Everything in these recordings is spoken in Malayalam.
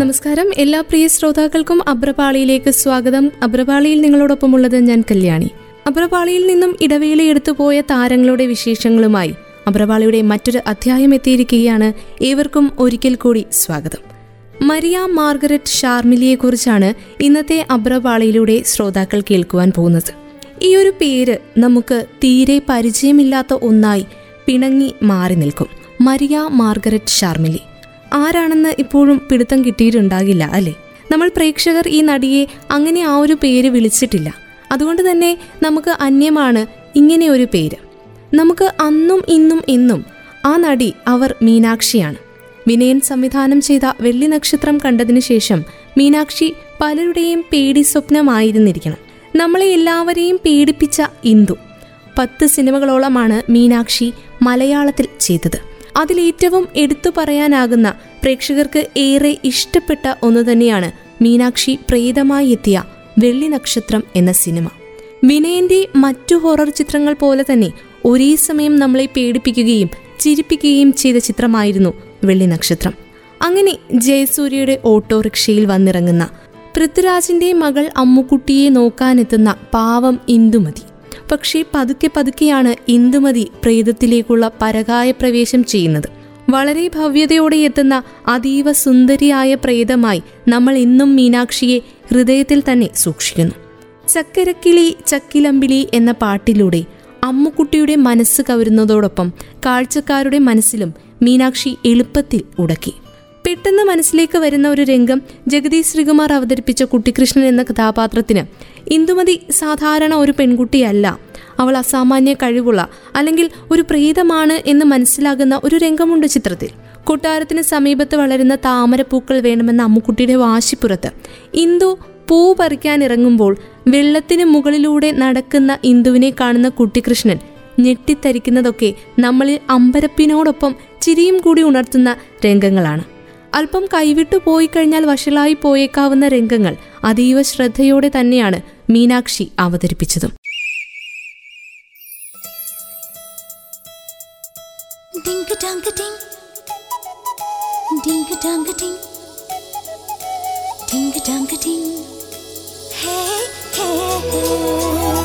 നമസ്കാരം. എല്ലാ പ്രിയ ശ്രോതാക്കൾക്കും അബ്രപാളിയിലേക്ക് സ്വാഗതം. അബ്രപാളിയിൽ നിങ്ങളോടൊപ്പമുള്ളത് ഞാൻ കല്യാണി. അബ്രപാളിയിൽ നിന്നും ഇടവേളയെടുത്തു പോയ താരങ്ങളുടെ വിശേഷങ്ങളുമായി അബ്രപാളിയുടെ മറ്റൊരു അധ്യായം എത്തിയിരിക്കുകയാണ്. ഏവർക്കും ഒരിക്കൽ കൂടി സ്വാഗതം. മരിയ മാർഗരറ്റ് ഷാർമിലിയെക്കുറിച്ചാണ് ഇന്നത്തെ അബ്രപാളിയിലൂടെ ശ്രോതാക്കൾ കേൾക്കുവാൻ പോകുന്നത്. ഈ ഒരു പേര് നമുക്ക് തീരെ പരിചയമില്ലാത്ത ഒന്നായി പിണങ്ങി മാറി നിൽക്കും. Maria Margaret Sharmili. ആരാണെന്ന് ഇപ്പോഴും പിടുത്തം കിട്ടിയിട്ടുണ്ടാകില്ല അല്ലേ? നമ്മൾ പ്രേക്ഷകർ ഈ നടിയെ അങ്ങനെ ആ ഒരു പേര് വിളിച്ചിട്ടില്ല. അതുകൊണ്ട് തന്നെ നമുക്ക് അന്യമാണ് ഇങ്ങനെ ഒരു പേര്. നമുക്ക് അന്നും ഇന്നും എന്നും ആ നടി അവർ മീനാക്ഷിയാണ്. വിനയൻ സംവിധാനം ചെയ്ത വെള്ളി നക്ഷത്രം കണ്ടതിനു ശേഷം മീനാക്ഷി പലരുടെയും പേടി സ്വപ്നമായിരുന്നിരിക്കണം. നമ്മളെ എല്ലാവരെയും പേടിപ്പിച്ച ഇന്ദു. പത്ത് സിനിമകളോളമാണ് മീനാക്ഷി മലയാളത്തിൽ ചെയ്തത്. അതിലേറ്റവും എടുത്തു പറയാനാകുന്ന പ്രേക്ഷകർക്ക് ഏറെ ഇഷ്ടപ്പെട്ട ഒന്നു തന്നെയാണ് മീനാക്ഷി പ്രേതമായി എത്തിയ വെള്ളി നക്ഷത്രം എന്ന സിനിമ. വിനയന്റെ മറ്റു ഹൊറർ ചിത്രങ്ങൾ പോലെ തന്നെ ഒരേ സമയം നമ്മളെ പേടിപ്പിക്കുകയും ചിരിപ്പിക്കുകയും ചെയ്ത ചിത്രമായിരുന്നു വെള്ളി നക്ഷത്രം. അങ്ങനെ ജയസൂര്യയുടെ ഓട്ടോറിക്ഷയിൽ വന്നിറങ്ങുന്ന പൃഥ്വിരാജിന്റെ മകൾ അമ്മുക്കുട്ടിയെ നോക്കാനെത്തുന്ന പാവം ഇന്ദുമതി. പക്ഷേ പതുക്കെ പതുക്കെയാണ് ഇന്ദുമതി പ്രേതത്തിലേക്കുള്ള പരകായ പ്രവേശം ചെയ്യുന്നത്. വളരെ ഭവ്യതയോടെ എത്തുന്ന അതീവ സുന്ദരിയായ പ്രേതമായി നമ്മൾ ഇന്നും മീനാക്ഷിയെ ഹൃദയത്തിൽ തന്നെ സൂക്ഷിക്കുന്നു. ചക്കരക്കിളി ചക്കിലമ്പിളി എന്ന പാട്ടിലൂടെ അമ്മുക്കുട്ടിയുടെ മനസ്സ് കവരുന്നതോടൊപ്പം കാഴ്ചക്കാരുടെ മനസ്സിലും മീനാക്ഷി എളുപ്പത്തിൽ ഉടക്കി. പെട്ടെന്ന് മനസ്സിലേക്ക് വരുന്ന ഒരു രംഗം ജഗദീഷ് ശ്രീകുമാർ അവതരിപ്പിച്ച കുട്ടിക്കൃഷ്ണൻ എന്ന കഥാപാത്രത്തിന് ഇന്ദുമതി സാധാരണ ഒരു പെൺകുട്ടിയല്ല. അവൾ അസാമാന്യ കഴിവുള്ള അല്ലെങ്കിൽ ഒരു പ്രീതമാണ് എന്ന് മനസ്സിലാകുന്ന ഒരു രംഗമുണ്ട് ചിത്രത്തിൽ. കൊട്ടാരത്തിന് സമീപത്ത് വളരുന്ന താമരപ്പൂക്കൾ വേണമെന്ന അമ്മുക്കുട്ടിയുടെ വാശിപ്പുറത്ത് ഇന്ദു പൂ പറിക്കാൻ ഇറങ്ങുമ്പോൾ വെള്ളത്തിന് മുകളിലൂടെ നടക്കുന്ന ഇന്ദുവിനെ കാണുന്ന കുട്ടികൃഷ്ണൻ ഞെട്ടിത്തരിക്കുന്നതൊക്കെ നമ്മളിൽ അമ്പരപ്പിനോടൊപ്പം ചിരിയും കൂടി ഉണർത്തുന്ന രംഗങ്ങളാണ്. അല്പം കൈവിട്ടു പോയി കഴിഞ്ഞാൽ വഷളായി പോയേക്കാവുന്ന രംഗങ്ങൾ അതീവ ശ്രദ്ധയോടെ തന്നെയാണ് മീനാക്ഷി അവതരിപ്പിച്ചതും. Hey, hey, dong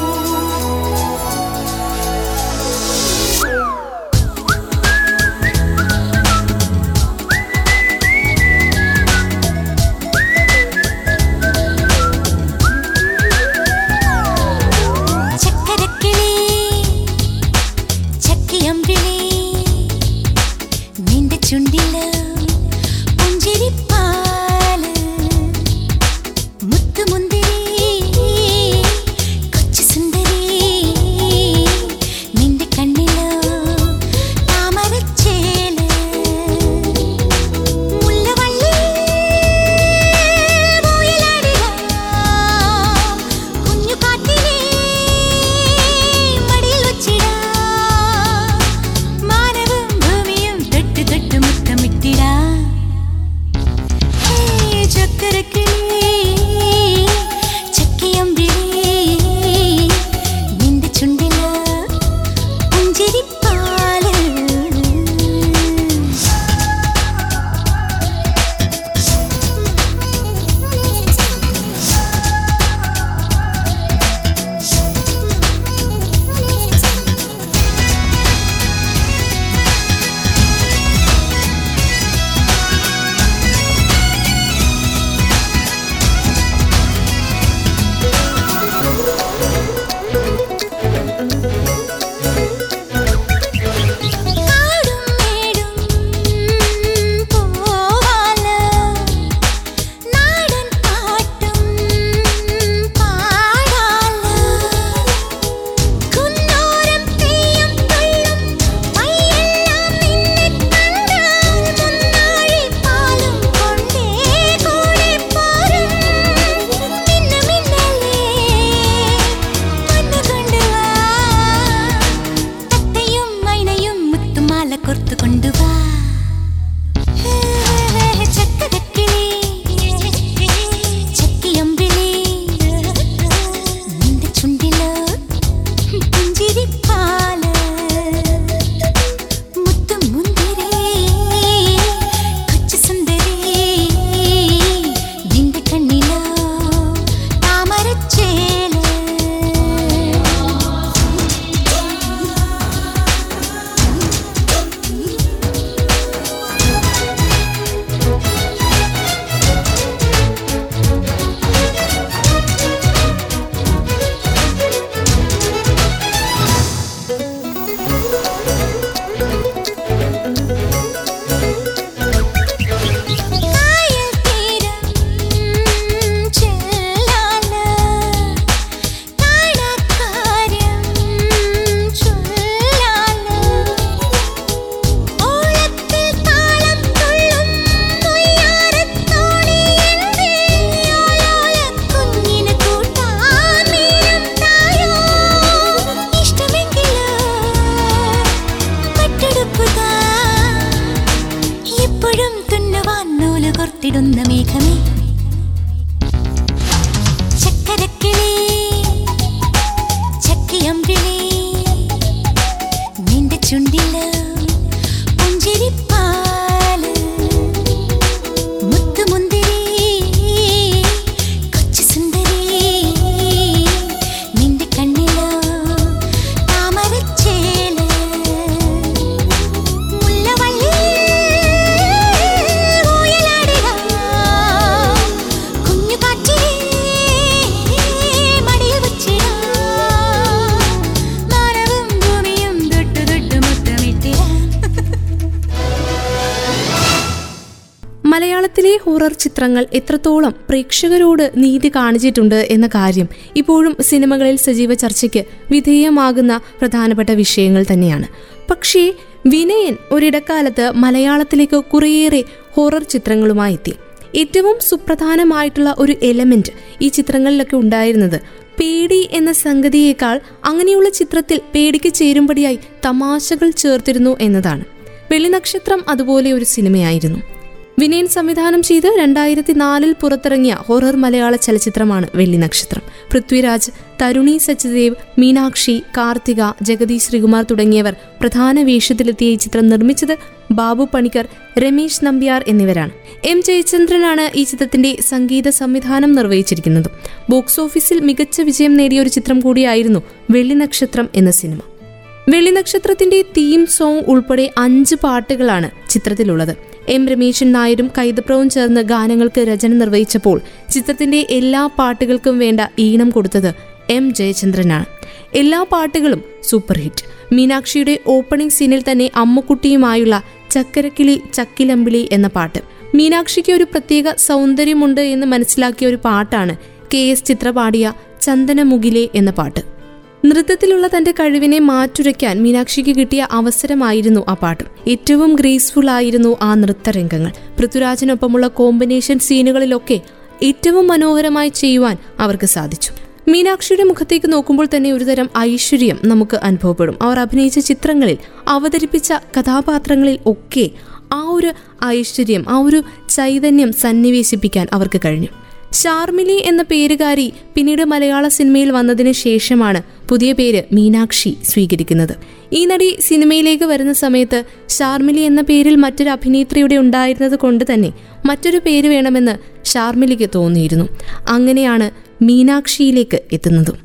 എത്രത്തോളം പ്രേക്ഷകരോട് നീതി കാണിച്ചിട്ടുണ്ട് എന്ന കാര്യം ഇപ്പോഴും സിനിമകളിൽ സജീവ ചർച്ചയ്ക്ക് വിധേയമാകുന്ന പ്രധാനപ്പെട്ട വിഷയങ്ങൾ തന്നെയാണ്. പക്ഷേ വിനയൻ ഒരിടക്കാലത്ത് മലയാളത്തിലേക്ക് കുറേയേറെ ഹൊറർ ചിത്രങ്ങളുമായി എത്തി ഏറ്റവും സുപ്രധാനമായിട്ടുള്ള ഒരു എലമെന്റ് ഈ ചിത്രങ്ങളിലൊക്കെ ഉണ്ടായിരുന്നത് പേടി എന്ന സംഗതിയേക്കാൾ അങ്ങനെയുള്ള ചിത്രത്തിൽ പേടിക്ക് ചേരുമ്പടിയായി തമാശകൾ ചേർത്തിരുന്നു എന്നതാണ്. വെള്ളിനക്ഷത്രം അതുപോലെ ഒരു സിനിമയായിരുന്നു. വിനയൻ സംവിധാനം ചെയ്ത് രണ്ടായിരത്തി നാലിൽ പുറത്തിറങ്ങിയ ഹൊറർ മലയാള ചലച്ചിത്രമാണ് വെള്ളി നക്ഷത്രം. പൃഥ്വിരാജ് തരുണി സച്ചദേവ് മീനാക്ഷി കാർത്തിക ജഗതി ശ്രീകുമാർ തുടങ്ങിയവർ പ്രധാന വേഷത്തിലെത്തിയ ഈ ചിത്രം നിർമ്മിച്ചത് ബാബു പണിക്കർ രമേശ് നമ്പ്യാർ എന്നിവരാണ്. എം ജയചന്ദ്രനാണ് ഈ ചിത്രത്തിന്റെ സംഗീത സംവിധാനം നിർവഹിച്ചിരിക്കുന്നത്. ബോക്സ് ഓഫീസിൽ മികച്ച വിജയം നേടിയ ഒരു ചിത്രം കൂടിയായിരുന്നു വെള്ളി നക്ഷത്രം എന്ന സിനിമ. വെള്ളി നക്ഷത്രത്തിന്റെ തീം സോങ് ഉൾപ്പെടെ അഞ്ച് പാട്ടുകളാണ് ചിത്രത്തിലുള്ളത്. എം രമേശൻ നായരും കൈതപ്രവും ചേർന്ന് ഗാനങ്ങൾക്ക് രചന നിർവഹിച്ചപ്പോൾ ചിത്രത്തിന്റെ എല്ലാ പാട്ടുകൾക്കും വേണ്ട ഈണം കൊടുത്തത് എം ജയചന്ദ്രനാണ്. എല്ലാ പാട്ടുകളും സൂപ്പർ ഹിറ്റ് മീനാക്ഷിയുടെ ഓപ്പണിംഗ് സീനിൽ തന്നെ അമ്മുക്കുട്ടിയുമായുള്ള ചക്കരക്കിളി ചക്കിലമ്പിളി എന്ന പാട്ട്. മീനാക്ഷിക്ക് ഒരു പ്രത്യേക സൗന്ദര്യമുണ്ട് എന്ന് മനസ്സിലാക്കിയ ഒരു പാട്ടാണ് കെ എസ് ചിത്ര പാടിയ ചന്ദനമുകിലെ എന്ന പാട്ട്. നൃത്തത്തിലുള്ള തന്റെ കഴിവിനെ മാറ്റുരയ്ക്കാൻ മീനാക്ഷിക്ക് കിട്ടിയ അവസരമായിരുന്നു ആ പാട്ട്. ഏറ്റവും ഗ്രേസ്ഫുൾ ആയിരുന്നു ആ നൃത്തരംഗങ്ങൾ. പൃഥ്വിരാജിനൊപ്പമുള്ള കോമ്പിനേഷൻ സീനുകളിലൊക്കെ ഏറ്റവും മനോഹരമായി ചെയ്യുവാൻ അവർക്ക് സാധിച്ചു. മീനാക്ഷിയുടെ മുഖത്തേക്ക് നോക്കുമ്പോൾ തന്നെ ഒരുതരം ഐശ്വര്യം നമുക്ക് അനുഭവപ്പെടും. അവർ അഭിനയിച്ച ചിത്രങ്ങളിൽ അവതരിപ്പിച്ച കഥാപാത്രങ്ങളിൽ ഒക്കെ ആ ഒരു ഐശ്വര്യം ആ ഒരു ചൈതന്യം സന്നിവേശിപ്പിക്കാൻ അവർക്ക് കഴിഞ്ഞു. ഷാർമിലി എന്ന പേരുകാരി പിന്നീട് മലയാള സിനിമയിൽ വന്നതിന് ശേഷമാണ് പുതിയ പേര് മീനാക്ഷി സ്വീകരിക്കുന്നത്. ഈ നടി സിനിമയിലേക്ക് വരുന്ന സമയത്ത് ഷാർമിലി എന്ന പേരിൽ മറ്റൊരു അഭിനേത്രിയുടെ ഉണ്ടായിരുന്നത് കൊണ്ട് തന്നെ മറ്റൊരു പേര് വേണമെന്ന് ഷാർമിലിക്ക് തോന്നിയിരുന്നു. അങ്ങനെയാണ് മീനാക്ഷിയിലേക്ക് എത്തുന്നതും.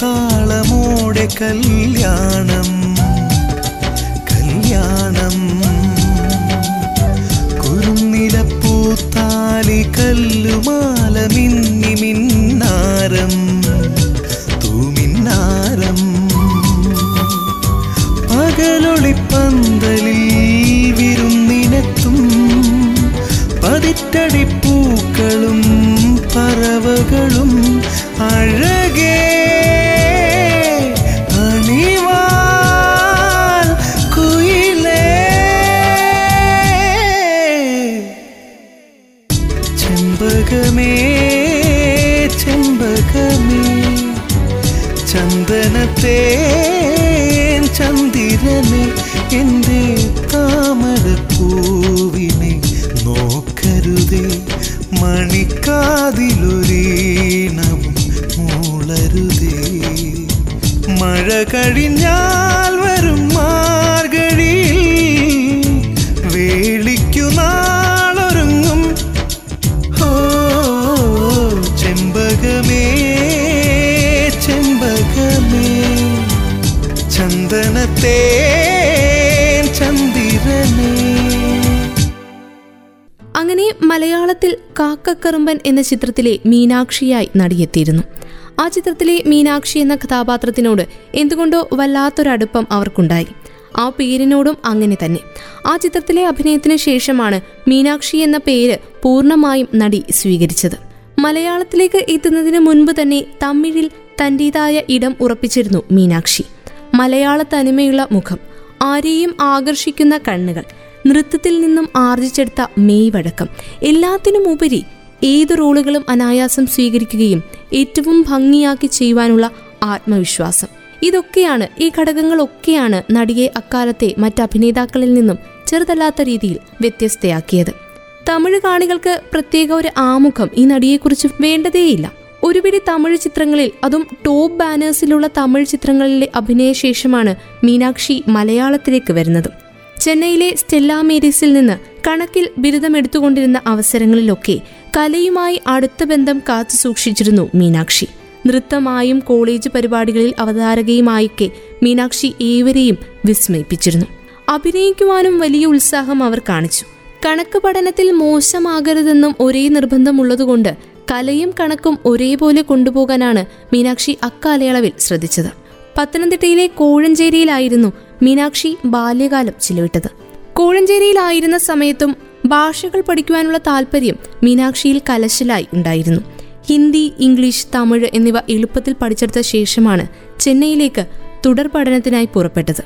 മേളതാളമോടെ കല്യാണം കല്യാണം. കുറുനിലപ്പൂത്താലി കല്ലുമാല മിന്നി മിന്നാരം തൂമിന്നാരം. പകലൊളിപ്പന്തലിൽ വിരുന്നിനെത്തും പതിറ്റടിപ്പൂക്കളും പറവകളും അഴകേ എന്റെ താമരപ്പൂവിനെ നോക്കരുതേ. മണിക്കാതിലൊരീണവും മൂളരുതേ. മഴ കഴിഞ്ഞാൽ കാക്കക്കറുമ്പൻ എന്ന ചിത്രത്തിലെ മീനാക്ഷിയായി നടിയെത്തിയിരുന്നു. ആ ചിത്രത്തിലെ മീനാക്ഷി എന്ന കഥാപാത്രത്തിനോട് എന്തുകൊണ്ടോ വല്ലാത്തൊരടുപ്പം അവർക്കുണ്ടായി. ആ പേരിനോടും അങ്ങനെ തന്നെ. ആ ചിത്രത്തിലെ അഭിനയത്തിന് ശേഷമാണ് മീനാക്ഷി എന്ന പേര് പൂർണമായും നടി സ്വീകരിച്ചത്. മലയാളത്തിലേക്ക് എത്തുന്നതിന് മുൻപ് തന്നെ തമിഴിൽ തന്റെതായ ഇടം ഉറപ്പിച്ചിരുന്നു മീനാക്ഷി. മലയാള തനിമയുള്ള മുഖം. ആരെയും ആകർഷിക്കുന്ന കണ്ണുകൾ. നൃത്തത്തിൽ നിന്നും ആർജിച്ചെടുത്ത മെയ് വഴക്കം. എല്ലാത്തിനും ഉപരി ഏത് റോളുകളും അനായാസം സ്വീകരിക്കുകയും ഏറ്റവും ഭംഗിയാക്കി ചെയ്യുവാനുള്ള ആത്മവിശ്വാസം. ഇതൊക്കെയാണ് ഈ ഘടകങ്ങളൊക്കെയാണ് നടിയെ അക്കാലത്തെ മറ്റ് അഭിനേതാക്കളിൽ നിന്നും ചെറുതല്ലാത്ത രീതിയിൽ വ്യത്യസ്തയാക്കിയത്. തമിഴ് കാണികൾക്ക് പ്രത്യേക ഒരു ആമുഖം ഈ നടിയെക്കുറിച്ച് വേണ്ടതേയില്ല. ഒരുപിടി തമിഴ് ചിത്രങ്ങളിൽ അതും ടോപ്പ് ബാനേഴ്സിലുള്ള തമിഴ് ചിത്രങ്ങളിലെ അഭിനയശേഷമാണ് മീനാക്ഷി മലയാളത്തിലേക്ക് വരുന്നത്. ചെന്നൈയിലെ സ്റ്റെല്ല മേരീസിൽ നിന്ന് കണക്കിൽ ബിരുദമെടുത്തുകൊണ്ടിരുന്ന അവസരങ്ങളിലൊക്കെ കലയുമായി അടുത്ത ബന്ധം കാത്തു സൂക്ഷിച്ചിരുന്നു മീനാക്ഷി. നൃത്തമായും കോളേജ് പരിപാടികളിൽ അവതാരകയുമായൊക്കെ മീനാക്ഷി ഏവരെയും വിസ്മയിപ്പിച്ചിരുന്നു. അഭിനയിക്കുവാനും വലിയ ഉത്സാഹം അവർ കാണിച്ചു. കണക്ക് പഠനത്തിൽ മോശമാകരുതെന്നും ഒരേ നിർബന്ധമുള്ളതുകൊണ്ട് കലയും കണക്കും ഒരേപോലെ കൊണ്ടുപോകാനാണ് മീനാക്ഷി അക്കാലയളവിൽ ശ്രദ്ധിച്ചത്. പത്തനംതിട്ടയിലെ കോഴഞ്ചേരിയിലായിരുന്നു മീനാക്ഷി ബാല്യകാലം ചിലവിട്ടത്. കോഴഞ്ചേരിയിലായിരുന്ന സമയത്തും ഭാഷകൾ പഠിക്കുവാനുള്ള താല്പര്യം മീനാക്ഷിയിൽ കലശലായി ഉണ്ടായിരുന്നു. ഹിന്ദി ഇംഗ്ലീഷ് തമിഴ് എന്നിവ എളുപ്പത്തിൽ പഠിച്ചെടുത്ത ശേഷമാണ് ചെന്നൈയിലേക്ക് തുടർ പഠനത്തിനായി പുറപ്പെട്ടത്.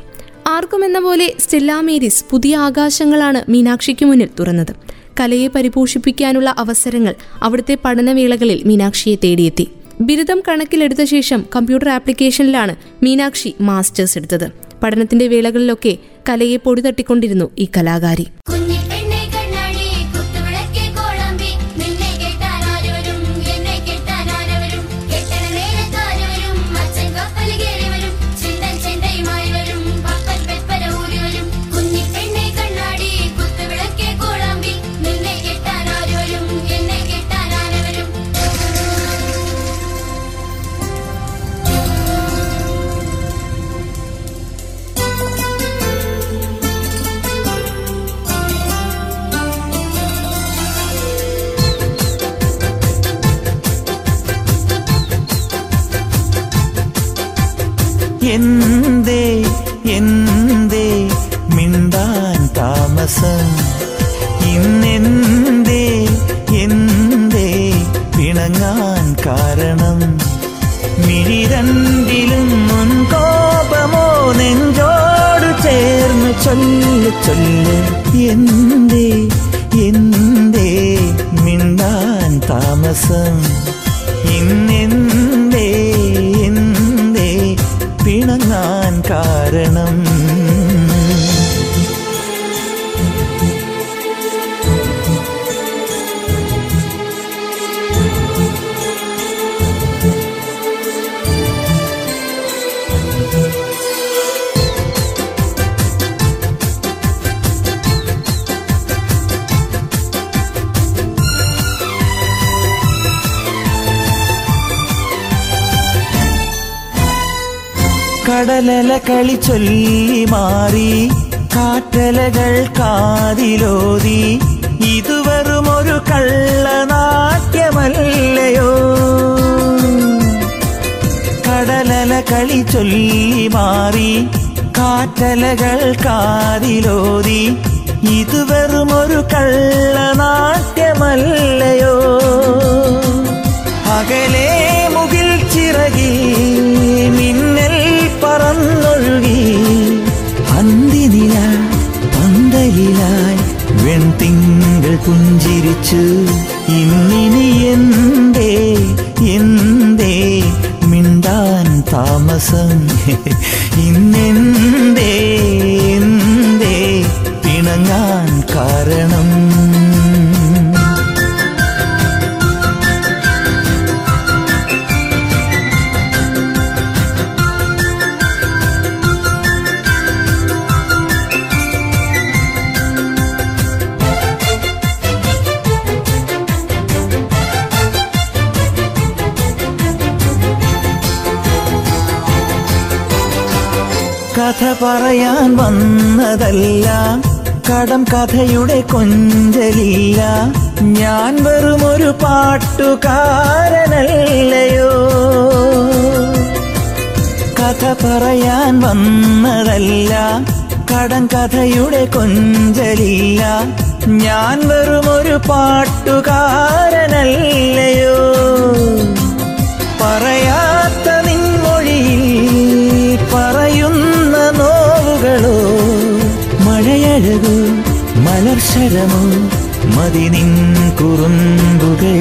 ആർക്കും എന്ന പോലെ സ്റ്റെല്ലാ മേരീസ് പുതിയ ആകാശങ്ങളാണ് മീനാക്ഷിക്ക് മുന്നിൽ തുറന്നത്. കലയെ പരിപോഷിപ്പിക്കാനുള്ള അവസരങ്ങൾ അവിടുത്തെ പഠനവേളകളിൽ മീനാക്ഷിയെ തേടിയെത്തി. ബിരുദം കണക്കിലെടുത്ത ശേഷം കമ്പ്യൂട്ടർ ആപ്ലിക്കേഷനിലാണ് മീനാക്ഷി മാസ്റ്റേഴ്സ് എടുത്തത്. പഠനത്തിന്റെ വേളകളിലൊക്കെ കലയെ പൊടിതട്ടിക്കൊണ്ടിരുന്നു ഈ കലാകാരി. കടലല കളി ചൊല്ലി മാറി കാറ്റലകൾ കാതിലോതി. ഇതുവരും ഒരു കള്ളനാട്യമല്ലയോ? കടലല കളി ചൊല്ലി മാറി കാറ്റലകൾ കാതിലോതി. ഇതുവരും ഒരു കള്ളനാട്യമല്ലയോ? അകലെ മുകിൽ ചിറകിൽ മിന്നൽ പറന്നൊഴുകി അന്തിനില പന്തലിലായി വെൺതിങ്കൾ പുഞ്ചിരിച്ചു. ഇന്നിനി എന്തേ എന്തേ മിണ്ടാൻ താമസം? ഇന്നെന്തേ പറയാൻ വന്നതല്ല. കടം കഥയുടെ കൊഞ്ചലില്ല. ഞാൻ വെറും ഒരു പാട്ടുകാരനല്ലയോ? കഥ പറയാൻ വന്നതല്ല. കടം കഥയുടെ കൊഞ്ചലില്ല. ഞാൻ വെറും ഒരു പാട്ടുകാരനല്ലയോ? മലർശരമോ മതി നിൻ കുറുമ്പുകൾ.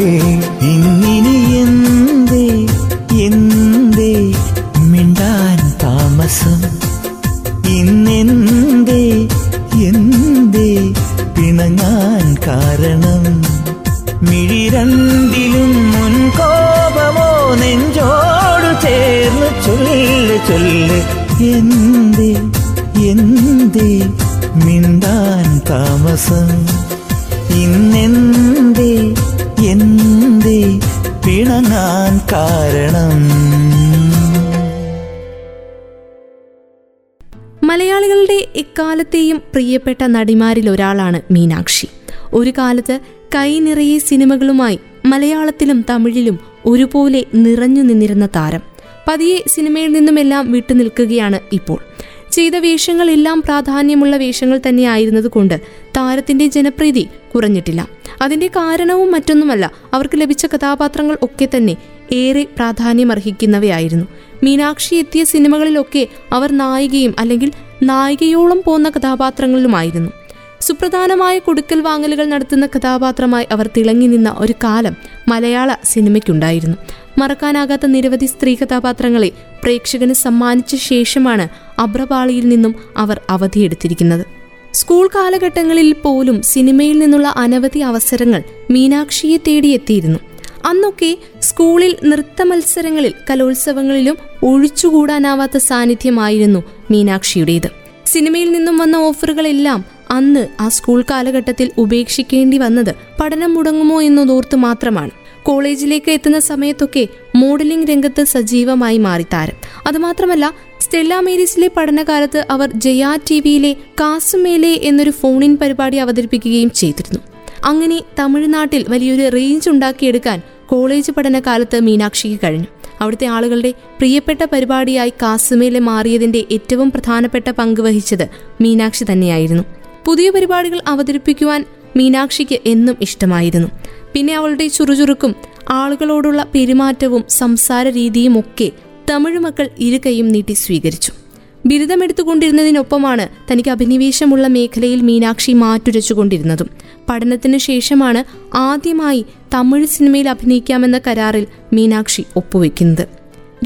ഇന്നിനി എന്തേ എന്തേ മിണ്ടാൻ താമസം. ഇന്നെന്തേ എന്തേ പിണങ്ങാൻ കാരണം. മിഴിരണ്ടിലും മുൻകോപമോ നെഞ്ചോടു ചേർന്ന് ചൊല്ല് ചൊല്ല് എന്തേ താമസം ഇന്നെന്തേ എന്തേ പിണങ്ങാൻ കാരണം? മലയാളികളുടെ ഇക്കാലത്തെയും പ്രിയപ്പെട്ട നടിമാരിൽ ഒരാളാണ് മീനാക്ഷി. ഒരു കാലത്ത് കൈ നിറയെ സിനിമകളുമായി മലയാളത്തിലും തമിഴിലും ഒരുപോലെ നിറഞ്ഞു നിന്നിരുന്ന താരം. പതിയെ സിനിമയിൽ നിന്നുമെല്ലാം വിട്ടുനിൽക്കുകയാണ് ഇപ്പോൾ. ചെയ്ത വേഷങ്ങളെല്ലാം പ്രാധാന്യമുള്ള വേഷങ്ങൾ തന്നെയായിരുന്നതുകൊണ്ട് താരത്തിന്റെ ജനപ്രീതി കുറഞ്ഞിട്ടില്ല. അതിന്റെ കാരണവും മറ്റൊന്നുമല്ല അവർക്ക് ലഭിച്ച കഥാപാത്രങ്ങൾ ഒക്കെ തന്നെ ഏറെ പ്രാധാന്യമർഹിക്കുന്നവയായിരുന്നു. മീനാക്ഷി എത്തിയ സിനിമകളിലൊക്കെ അവർ നായികയും അല്ലെങ്കിൽ നായികയോളം പോന്ന കഥാപാത്രങ്ങളിലുമായിരുന്നു. സുപ്രധാനമായ കൊടുക്കൽ വാങ്ങലുകൾ നടത്തുന്ന കഥാപാത്രമായി അവർ തിളങ്ങി നിന്ന ഒരു കാലം മലയാള സിനിമയ്ക്കുണ്ടായിരുന്നു. മറക്കാനാകാത്ത നിരവധി സ്ത്രീ കഥാപാത്രങ്ങളെ പ്രേക്ഷകന് സമ്മാനിച്ച ശേഷമാണ് അബ്രപാളിയിൽ നിന്നും അവർ അവധിയെടുത്തിരിക്കുന്നത്. സ്കൂൾ കാലഘട്ടങ്ങളിൽ പോലും സിനിമയിൽ നിന്നുള്ള അനവധി അവസരങ്ങൾ മീനാക്ഷിയെ തേടിയെത്തിയിരുന്നു. അന്നൊക്കെ സ്കൂളിൽ നൃത്ത മത്സരങ്ങളിൽ കലോത്സവങ്ങളിലും ഒഴിച്ചുകൂടാനാവാത്ത സാന്നിധ്യമായിരുന്നു മീനാക്ഷിയുടേത്. സിനിമയിൽ നിന്നും വന്ന ഓഫറുകളെല്ലാം അന്ന് ആ സ്കൂൾ കാലഘട്ടത്തിൽ ഉപേക്ഷിക്കേണ്ടി വന്നത് പഠനം മുടങ്ങുമോ എന്നതോർത്ത് മാത്രമാണ്. കോളേജിലേക്ക് എത്തുന്ന സമയത്തൊക്കെ മോഡലിംഗ് രംഗത്ത് സജീവമായി മാറി താരം അതുമാത്രമല്ല സ്റ്റെല്ല മേരീസിലെ പഠനകാലത്ത് അവർ ജയ ടി വിയിലെ കാസുമേലെ എന്നൊരു ഫോണിൻ പരിപാടി അവതരിപ്പിക്കുകയും ചെയ്തിരുന്നു. അങ്ങനെ തമിഴ്നാട്ടിൽ വലിയൊരു റേഞ്ച് ഉണ്ടാക്കിയെടുക്കാൻ കോളേജ് പഠനകാലത്ത് മീനാക്ഷിക്ക് കഴിഞ്ഞു. അവിടുത്തെ ആളുകളുടെ പ്രിയപ്പെട്ട പരിപാടിയായി കാസുമേലെ മാറിയതിന്റെ ഏറ്റവും പ്രധാനപ്പെട്ട പങ്ക് വഹിച്ചത് മീനാക്ഷി തന്നെയായിരുന്നു. പുതിയ പരിപാടികൾ അവതരിപ്പിക്കുവാൻ മീനാക്ഷിക്ക് എന്നും ഇഷ്ടമായിരുന്നു. പിന്നെ അവളുടെ ചുറുചുറുക്കും ആളുകളോടുള്ള പെരുമാറ്റവും സംസാര രീതിയും ഒക്കെ തമിഴ് മക്കൾ ഇരുകൈയും നീട്ടി സ്വീകരിച്ചു. ബിരുദമെടുത്തുകൊണ്ടിരുന്നതിനൊപ്പമാണ് തനിക്ക് അഭിനിവേശമുള്ള മേഖലയിൽ മീനാക്ഷി മാറ്റുരച്ചുകൊണ്ടിരുന്നതും. പഠനത്തിന് ശേഷമാണ് ആദ്യമായി തമിഴ് സിനിമയിൽ അഭിനയിക്കാമെന്ന കരാറിൽ മീനാക്ഷി ഒപ്പുവെക്കുന്നത്.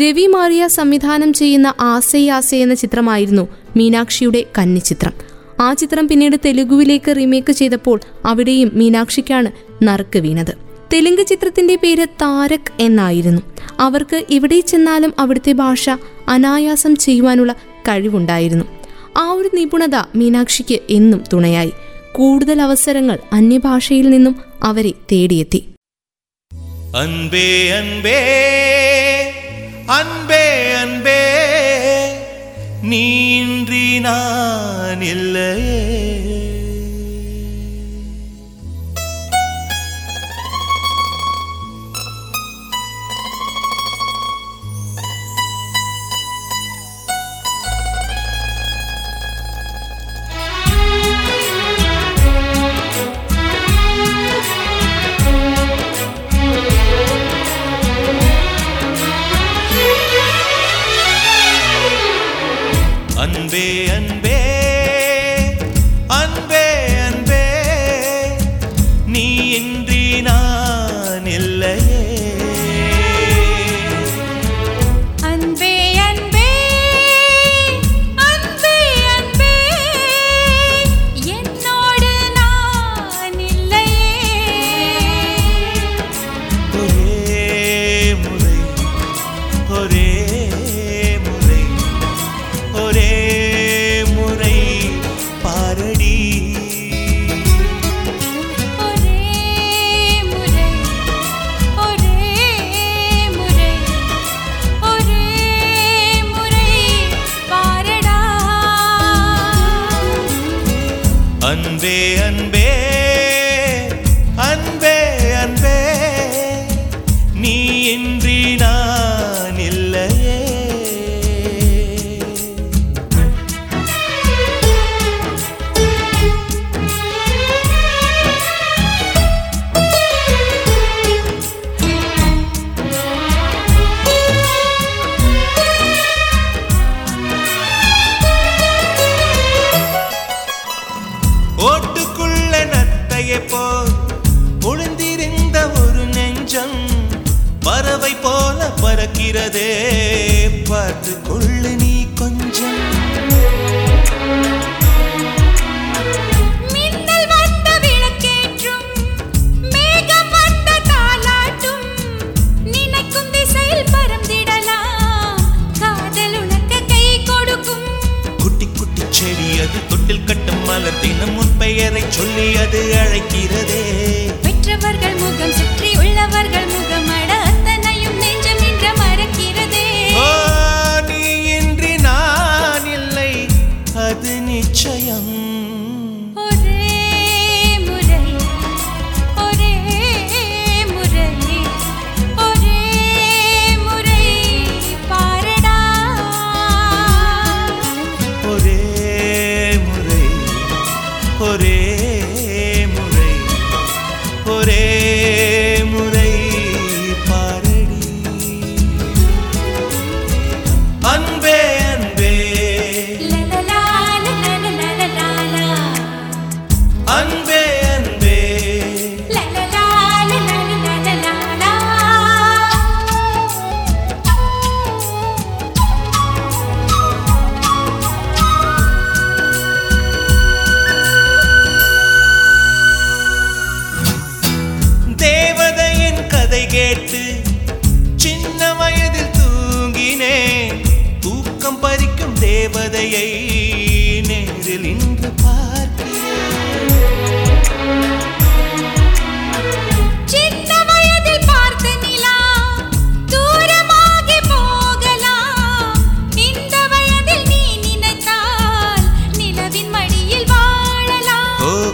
രവി മാറിയ സംവിധാനം ചെയ്യുന്ന ആസൈ ആസൈ എന്ന ചിത്രമായിരുന്നു മീനാക്ഷിയുടെ കന്നിച്ചിത്രം ആ ചിത്രം പിന്നീട് തെലുഗുവിലേക്ക് റീമേക്ക് ചെയ്തപ്പോൾ അവിടെയും മീനാക്ഷിക്കാണ് നറുക്ക് വീണത്. തെലുങ്ക് ചിത്രത്തിന്റെ പേര് താരക് എന്നായിരുന്നു. അവർക്ക് ഇവിടെ ചെന്നാലും അവിടുത്തെ ഭാഷ അനായാസം ചെയ്യുവാനുള്ള കഴിവുണ്ടായിരുന്നു. ആ ഒരു നിപുണത മീനാക്ഷിക്ക് എന്നും തുണയായി. കൂടുതൽ അവസരങ്ങൾ അന്യഭാഷയിൽ നിന്നും അവരെ തേടിയെത്തി. അൻപേ അൻപേ അൻപേ അൻപേ നീ നാനില്ലേ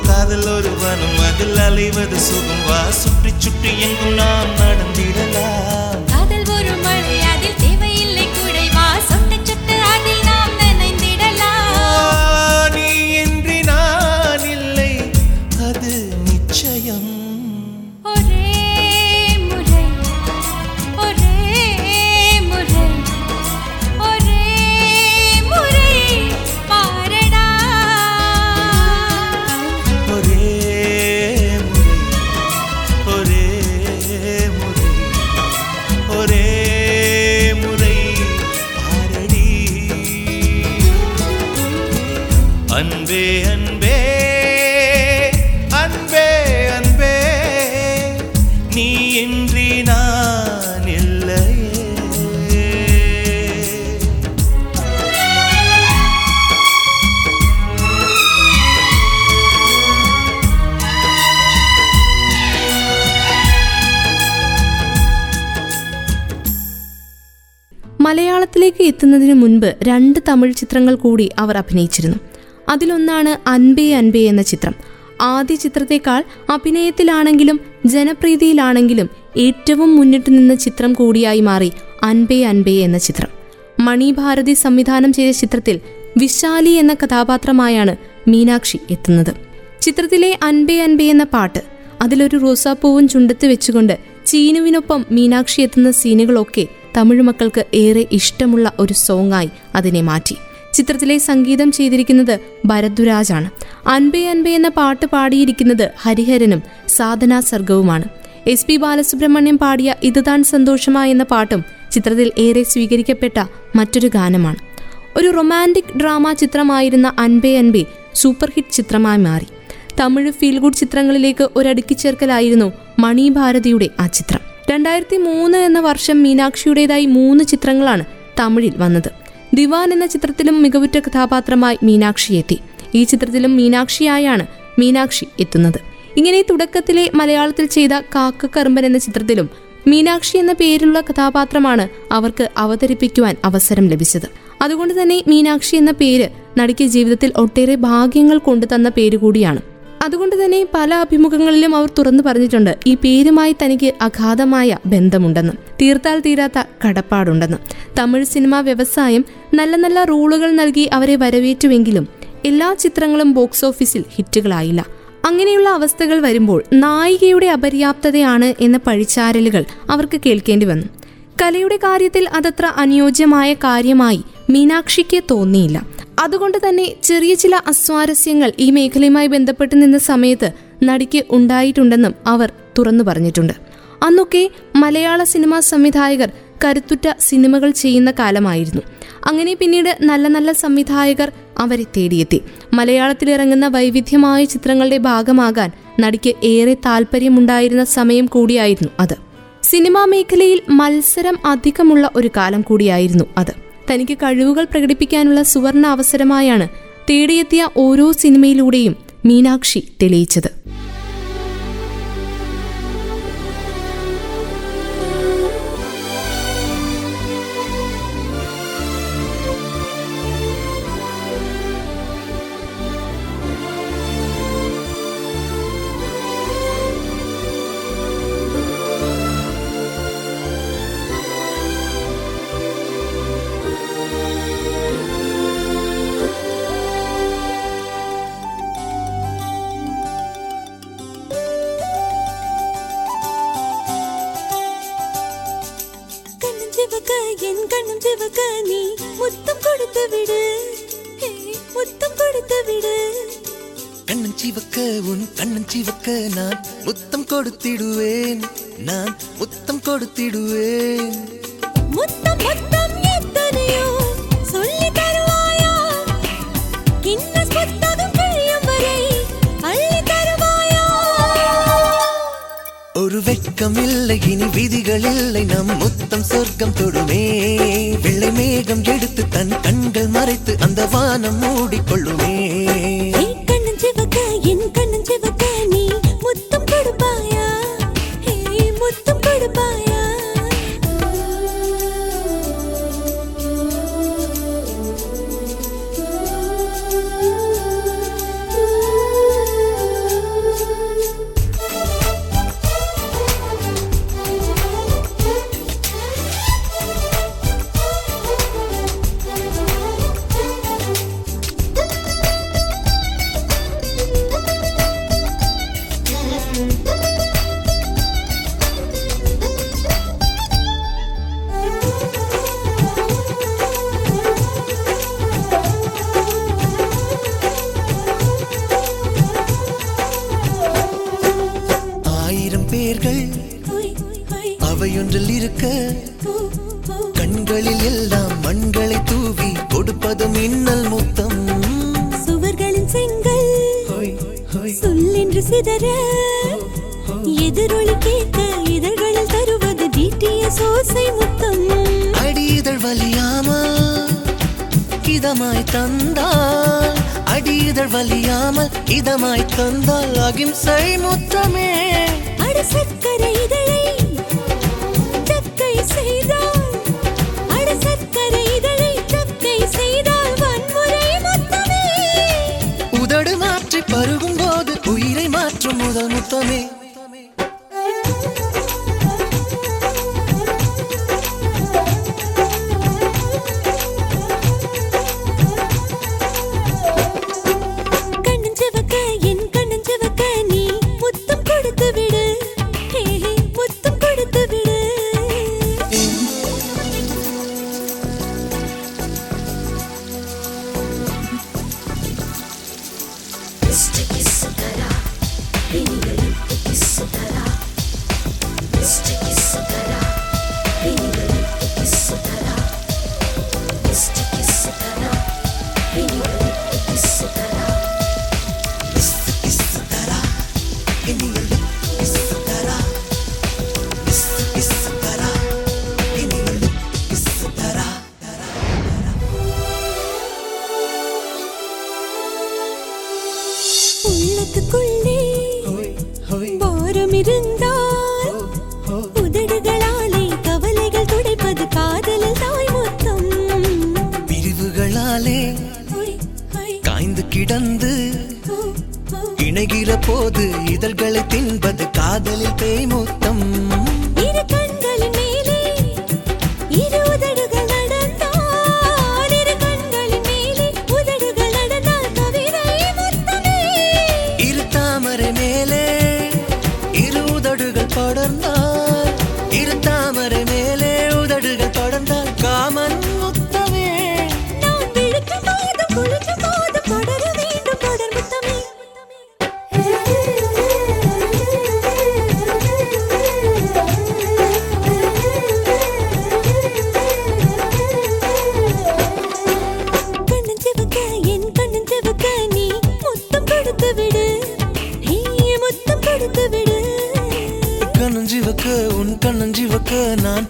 காதல் ஒரு வனம் அதில் அலைவது சுகம். வா சுற்றி சுற்றி எங்கும் நாம் എത്തുന്നതിന് മുൻപ് രണ്ട് തമിഴ് ചിത്രങ്ങൾ കൂടി അവർ അഭിനയിച്ചിരുന്നു. അതിലൊന്നാണ് അൻപേ അൻപേ എന്ന ചിത്രം. ആദ്യ ചിത്രത്തെക്കാൾ അഭിനയത്തിലാണെങ്കിലും ജനപ്രീതിയിലാണെങ്കിലും ഏറ്റവും മുന്നിട്ട് നിന്ന ചിത്രം കൂടിയായി മാറി അൻപേ അൻപേ എന്ന ചിത്രം. മണി ഭാരതി സംവിധാനം ചെയ്ത ചിത്രത്തിൽ വിശാലി എന്ന കഥാപാത്രമായാണ് മീനാക്ഷി എത്തുന്നത്. ചിത്രത്തിലെ അൻപേ അൻപേ എന്ന പാട്ട് അതിലൊരു റോസാപ്പൂവും ചുണ്ടത്ത് വെച്ചുകൊണ്ട് ചീനുവിനൊപ്പം മീനാക്ഷി എത്തുന്ന സീനുകളൊക്കെ തമിഴ് മക്കൾക്ക് ഏറെ ഇഷ്ടമുള്ള ഒരു സോങ്ങായി അതിനെ മാറ്റി. ചിത്രത്തിലെ സംഗീതം ചെയ്തിരിക്കുന്നത് ഭരദ്വാജാണ്. അൻപേ അൻപേ എന്ന പാട്ട് പാടിയിരിക്കുന്നത് ഹരിഹരനും സാധനാ സർഗവുമാണ്. എസ് പി ബാലസുബ്രഹ്മണ്യം പാടിയ ഇത് താൻ സന്തോഷമായ എന്ന പാട്ടും ചിത്രത്തിൽ ഏറെ സ്വീകരിക്കപ്പെട്ട മറ്റൊരു ഗാനമാണ്. ഒരു റൊമാന്റിക് ഡ്രാമ ചിത്രമായിരുന്ന അൻപേ അൻപേ സൂപ്പർ ഹിറ്റ് ചിത്രമായി മാറി. തമിഴ് ഫീൽ ഗുഡ് ചിത്രങ്ങളിലേക്ക് ഒരടുക്കിച്ചേർക്കലായിരുന്നു മണി ഭാരതിയുടെ ആ ചിത്രം. രണ്ടായിരത്തി മൂന്ന് എന്ന വർഷം മീനാക്ഷിയുടേതായി മൂന്ന് ചിത്രങ്ങളാണ് തമിഴിൽ വന്നത്. ദിവാൻ എന്ന ചിത്രത്തിലും മികവുറ്റ കഥാപാത്രമായി മീനാക്ഷി എത്തി. ഈ ചിത്രത്തിലും മീനാക്ഷിയായാണ് മീനാക്ഷി എത്തുന്നത്. ഇങ്ങനെ തുടക്കത്തിലെ മലയാളത്തിൽ ചെയ്ത കാക്കക്കറുമ്പൻ എന്ന ചിത്രത്തിലും മീനാക്ഷി എന്ന പേരുള്ള കഥാപാത്രമാണ് അവർക്ക് അവതരിപ്പിക്കുവാൻ അവസരം ലഭിച്ചത്. അതുകൊണ്ട് തന്നെ മീനാക്ഷി എന്ന പേര് നടിക്ക് ജീവിതത്തിൽ ഒട്ടേറെ ഭാഗ്യങ്ങൾ കൊണ്ടുതന്ന പേര് കൂടിയാണ് അതുകൊണ്ട് തന്നെ പല അഭിമുഖങ്ങളിലും അവർ തുറന്നു പറഞ്ഞിട്ടുണ്ട് ഈ പേരുമായി തനിക്ക് അഗാധമായ ബന്ധമുണ്ടെന്നും. തീർത്താൽ തീരാത്ത കടപ്പാടുണ്ടെന്നും. തമിഴ് സിനിമാ വ്യവസായം നല്ല നല്ല റോളുകൾ നൽകി അവരെ വരവേറ്റുവെങ്കിലും എല്ലാ ചിത്രങ്ങളും ബോക്സ് ഓഫീസിൽ ഹിറ്റുകളായില്ല. അങ്ങനെയുള്ള അവസ്ഥകൾ വരുമ്പോൾ നായികയുടെ അപര്യാപ്തതയാണ് എന്ന പഴിച്ചാരലുകൾ അവർക്ക് കേൾക്കേണ്ടി വന്നു. കലയുടെ കാര്യത്തിൽ അതത്ര അനുയോജ്യമായ കാര്യമായി മീനാക്ഷിക്ക് തോന്നിയില്ല. അതുകൊണ്ട് തന്നെ ചെറിയ ചില അസ്വാരസ്യങ്ങൾ ഈ മേഖലയുമായി ബന്ധപ്പെട്ട് നിന്ന സമയത്ത് നടിക്ക് ഉണ്ടായിട്ടുണ്ടെന്നും അവർ തുറന്നു പറഞ്ഞിട്ടുണ്ട്. അന്നൊക്കെ മലയാള സിനിമാ സംവിധായകർ കരുത്തുറ്റ സിനിമകൾ ചെയ്യുന്ന കാലമായിരുന്നു. അങ്ങനെ പിന്നീട് നല്ല നല്ല സംവിധായകർ അവരെ തേടിയെത്തി. മലയാളത്തിൽ ഇറങ്ങുന്ന വൈവിധ്യമായ ചിത്രങ്ങളുടെ ഭാഗമാകാൻ നടിക്ക് ഏറെ താല്പര്യമുണ്ടായിരുന്ന സമയം കൂടിയായിരുന്നു അത്. സിനിമാ മേഖലയിൽ മത്സരം അധികമുള്ള ഒരു കാലം കൂടിയായിരുന്നു അത്. തനിക്ക് കഴിവുകൾ പ്രകടിപ്പിക്കാനുള്ള സുവർണ അവസരമായാണ് തേടിയെത്തിയ ഓരോ സിനിമയിലൂടെയും മീനാക്ഷി തെളിയിച്ചത്. கொடுத்திடுவேன். நான் முத்தம் கொடுத்திடுவேன். முத்தம் முத்தம் எத்தனையோ சொல்லி தருவாயா? கின்னஸ் புத்தகம் கிழியும் வரை அள்ளி தருவாயா? ஒரு வெட்கம் இல்லை இனி விதிகள் இல்லை. நம் முத்தம் சொர்க்கம் தொடுமே. வெள்ளை மேகம் எடுத்து தன் கண்கள் மறைத்து அந்த வானம் மூடிக்கொள்ளுமே நான்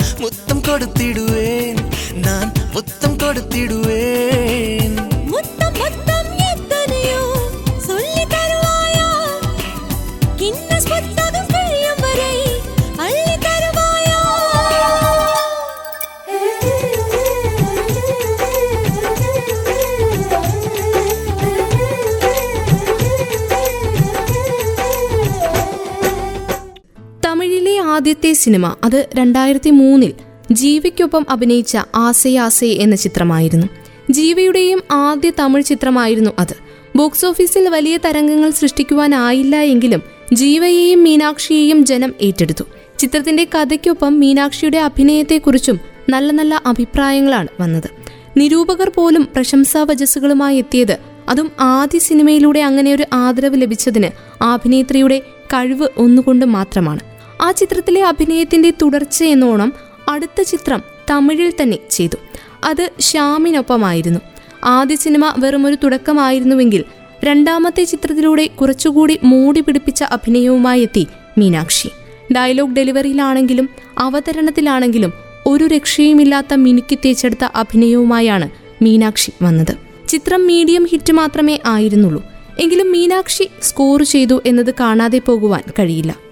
സിനിമ. അത് രണ്ടായിരത്തി മൂന്നിൽ ജീവിക്കൊപ്പം അഭിനയിച്ച ആസേ ആസേ എന്ന ചിത്രമായിരുന്നു. ജീവിയുടെയും ആദ്യ തമിഴ് ചിത്രമായിരുന്നു അത്. ബോക്സ് ഓഫീസിൽ വലിയ തരംഗങ്ങൾ സൃഷ്ടിക്കുവാനായില്ല എങ്കിലും ജീവയെയും മീനാക്ഷിയെയും ജനം ഏറ്റെടുത്തു. ചിത്രത്തിന്റെ കഥയ്ക്കൊപ്പം മീനാക്ഷിയുടെ അഭിനയത്തെക്കുറിച്ചും നല്ല നല്ല അഭിപ്രായങ്ങളാണ് വന്നത്. നിരൂപകർ പോലും പ്രശംസാ വജസ്സുകളുമായി എത്തിയത് അതും ആദ്യ സിനിമയിലൂടെ അങ്ങനെ ഒരു ആദരവ് ലഭിച്ചതിന് ആ അഭിനേത്രിയുടെ കഴിവ് ഒന്നുകൊണ്ട് മാത്രമാണ്. ആ ചിത്രത്തിലെ അഭിനയത്തിന്റെ തുടർച്ചയെന്നോണം അടുത്ത ചിത്രം തമിഴിൽ തന്നെ ചെയ്തു. അത് ശ്യാമിനൊപ്പമായിരുന്നു. ആദ്യ സിനിമ വെറുമൊരു തുടക്കമായിരുന്നുവെങ്കിൽ രണ്ടാമത്തെ ചിത്രത്തിലൂടെ കുറച്ചുകൂടി മൂടി പിടിപ്പിച്ച അഭിനയവുമായി എത്തി മീനാക്ഷി. ഡയലോഗ് ഡെലിവറിയിലാണെങ്കിലും അവതരണത്തിലാണെങ്കിലും ഒരു രക്ഷയുമില്ലാത്ത മിനുക്കി തേച്ചെടുത്ത അഭിനയവുമായാണ് മീനാക്ഷി വന്നത്. ചിത്രം മീഡിയം ഹിറ്റ് മാത്രമേ ആയിരുന്നുള്ളൂ. എങ്കിലും മീനാക്ഷി സ്കോർ ചെയ്തു എന്നത് കാണാതെ പോകുവാൻ കഴിയില്ല.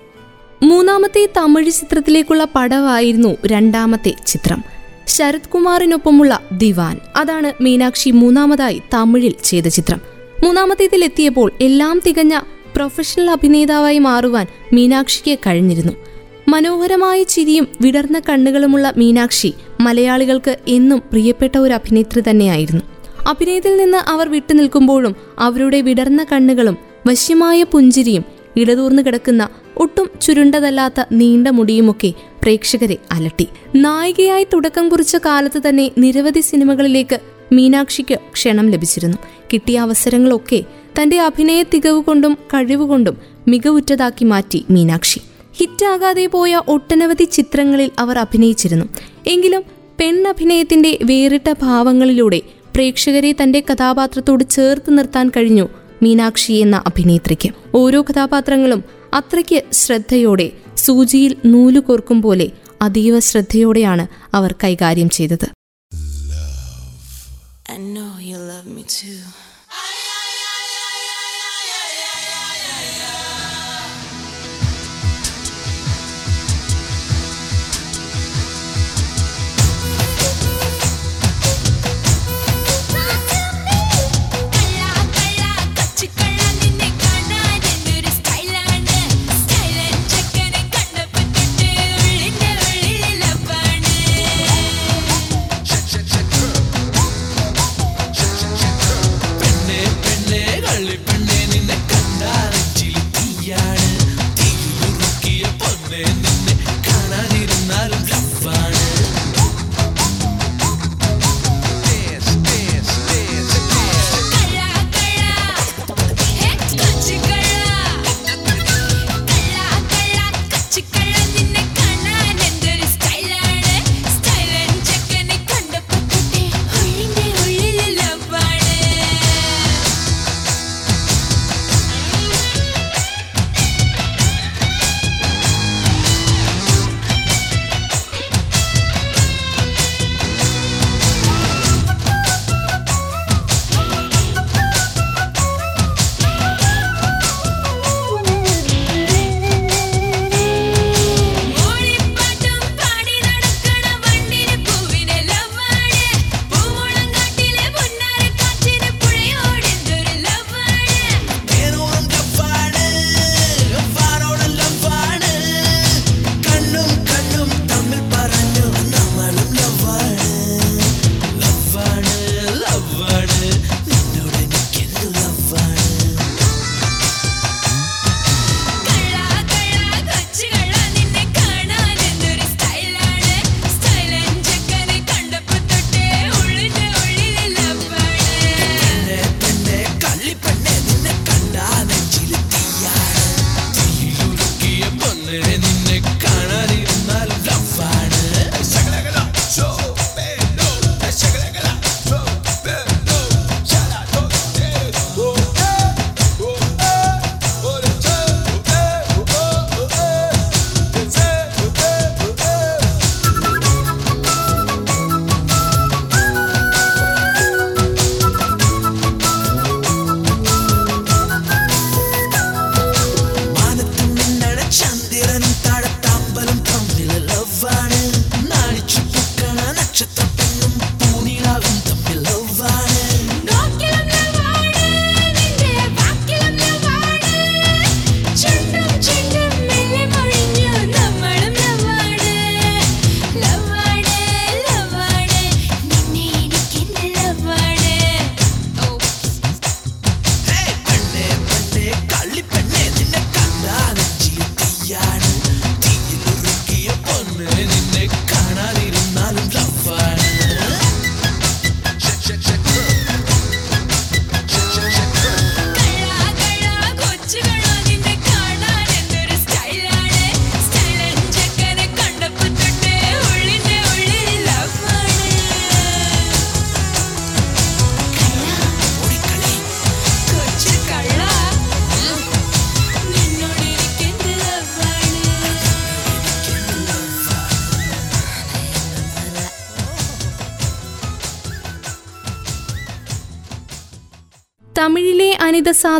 മൂന്നാമത്തെ തമിഴ് ചിത്രത്തിലേക്കുള്ള പടവായിരുന്നു രണ്ടാമത്തെ ചിത്രം. ശരത് കുമാറിനൊപ്പമുള്ള ദിവാൻ. അതാണ് മീനാക്ഷി മൂന്നാമതായി തമിഴിൽ ചെയ്ത ചിത്രം. മൂന്നാമത്തേതിൽ എത്തിയപ്പോൾ എല്ലാം തികഞ്ഞ പ്രൊഫഷണൽ അഭിനേതാവായി മാറുവാൻ മീനാക്ഷിക്ക് കഴിഞ്ഞിരുന്നു. മനോഹരമായ ചിരിയും വിടർന്ന കണ്ണുകളുമുള്ള മീനാക്ഷി മലയാളികൾക്ക് എന്നും പ്രിയപ്പെട്ട ഒരു അഭിനേത്രി തന്നെയായിരുന്നു. അഭിനയത്തിൽ നിന്ന് അവർ വിട്ടുനിൽക്കുമ്പോഴും അവരുടെ വിടർന്ന കണ്ണുകളും വശ്യമായ പുഞ്ചിരിയും ഇടതൂർന്നു കിടക്കുന്ന ഒട്ടും ചുരുണ്ടതല്ലാത്ത നീണ്ട മുടിയുമൊക്കെ പ്രേക്ഷകരെ അലട്ടി. നായികയായി തുടക്കം കുറിച്ച കാലത്ത് തന്നെ നിരവധി സിനിമകളിലേക്ക് മീനാക്ഷിക്ക് ക്ഷണം ലഭിച്ചിരുന്നു. കിട്ടിയ അവസരങ്ങളൊക്കെ തന്റെ അഭിനയ തികവ് കൊണ്ടും കഴിവുകൊണ്ടും മികവുറ്റതാക്കി മാറ്റി മീനാക്ഷി. ഹിറ്റാകാതെ പോയ ഒട്ടനവധി ചിത്രങ്ങളിൽ അവർ അഭിനയിച്ചിരുന്നു. എങ്കിലും പെണ്ണഭിനയത്തിന്റെ വേറിട്ട ഭാവങ്ങളിലൂടെ പ്രേക്ഷകരെ തന്റെ കഥാപാത്രത്തോട് ചേർത്ത് നിർത്താൻ കഴിഞ്ഞു മീനാക്ഷി എന്ന അഭിനേത്രിക്ക് ഓരോ കഥാപാത്രങ്ങളും അത്രയ്ക്ക് ശ്രദ്ധയോടെ സൂചിയിൽ നൂലു കോർക്കും പോലെ അതീവ ശ്രദ്ധയോടെയാണ് അവർ കൈകാര്യം ചെയ്തത് I know you love me too.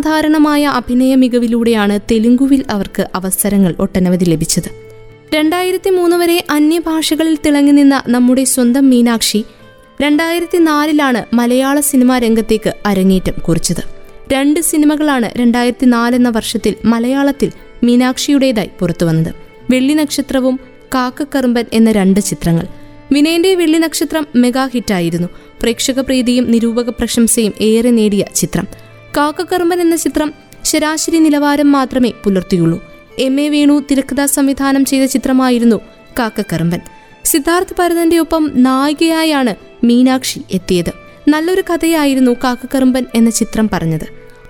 അസാധാരണമായ അഭിനയ മികവിലൂടെയാണ് തെലുങ്കുവിൽ അവർക്ക് അവസരങ്ങൾ ഒട്ടനവധി ലഭിച്ചത്. രണ്ടായിരത്തി മൂന്ന് വരെ അന്യഭാഷകളിൽ തിളങ്ങി നിന്ന നമ്മുടെ സ്വന്തം മീനാക്ഷി രണ്ടായിരത്തി നാലിലാണ് മലയാള സിനിമാ രംഗത്തേക്ക് അരങ്ങേറ്റം കുറിച്ചത്. രണ്ട് സിനിമകളാണ് രണ്ടായിരത്തി നാലെന്ന വർഷത്തിൽ മലയാളത്തിൽ മീനാക്ഷിയുടേതായി പുറത്തുവന്നത് വെള്ളി നക്ഷത്രവും കാക്കക്കറുമ്പൻ എന്ന രണ്ട് ചിത്രങ്ങൾ. വിനയന്റെ വെള്ളി നക്ഷത്രം മെഗാ ഹിറ്റായിരുന്നു പ്രേക്ഷക പ്രീതിയും നിരൂപക പ്രശംസയും ഏറെ നേടിയ ചിത്രം. കാക്കക്കർമ്മൻ എന്ന ചിത്രം ശരാശരി നിലവാരം മാത്രമേ പുലർത്തിയുള്ളൂ. എം. എ. വേണു തിരക്കഥാ സംവിധാനം ചെയ്ത ചിത്രമായിരുന്നു കാക്കക്കർമ്മൻ സിദ്ധാർത്ഥ് പരതന്റെ ഒപ്പം നായികയായാണ് മീനാക്ഷി എത്തിയത്. നല്ലൊരു കഥയായിരുന്നു കാക്കക്കറുമ്പൻ എന്ന ചിത്രം പറഞ്ഞത്.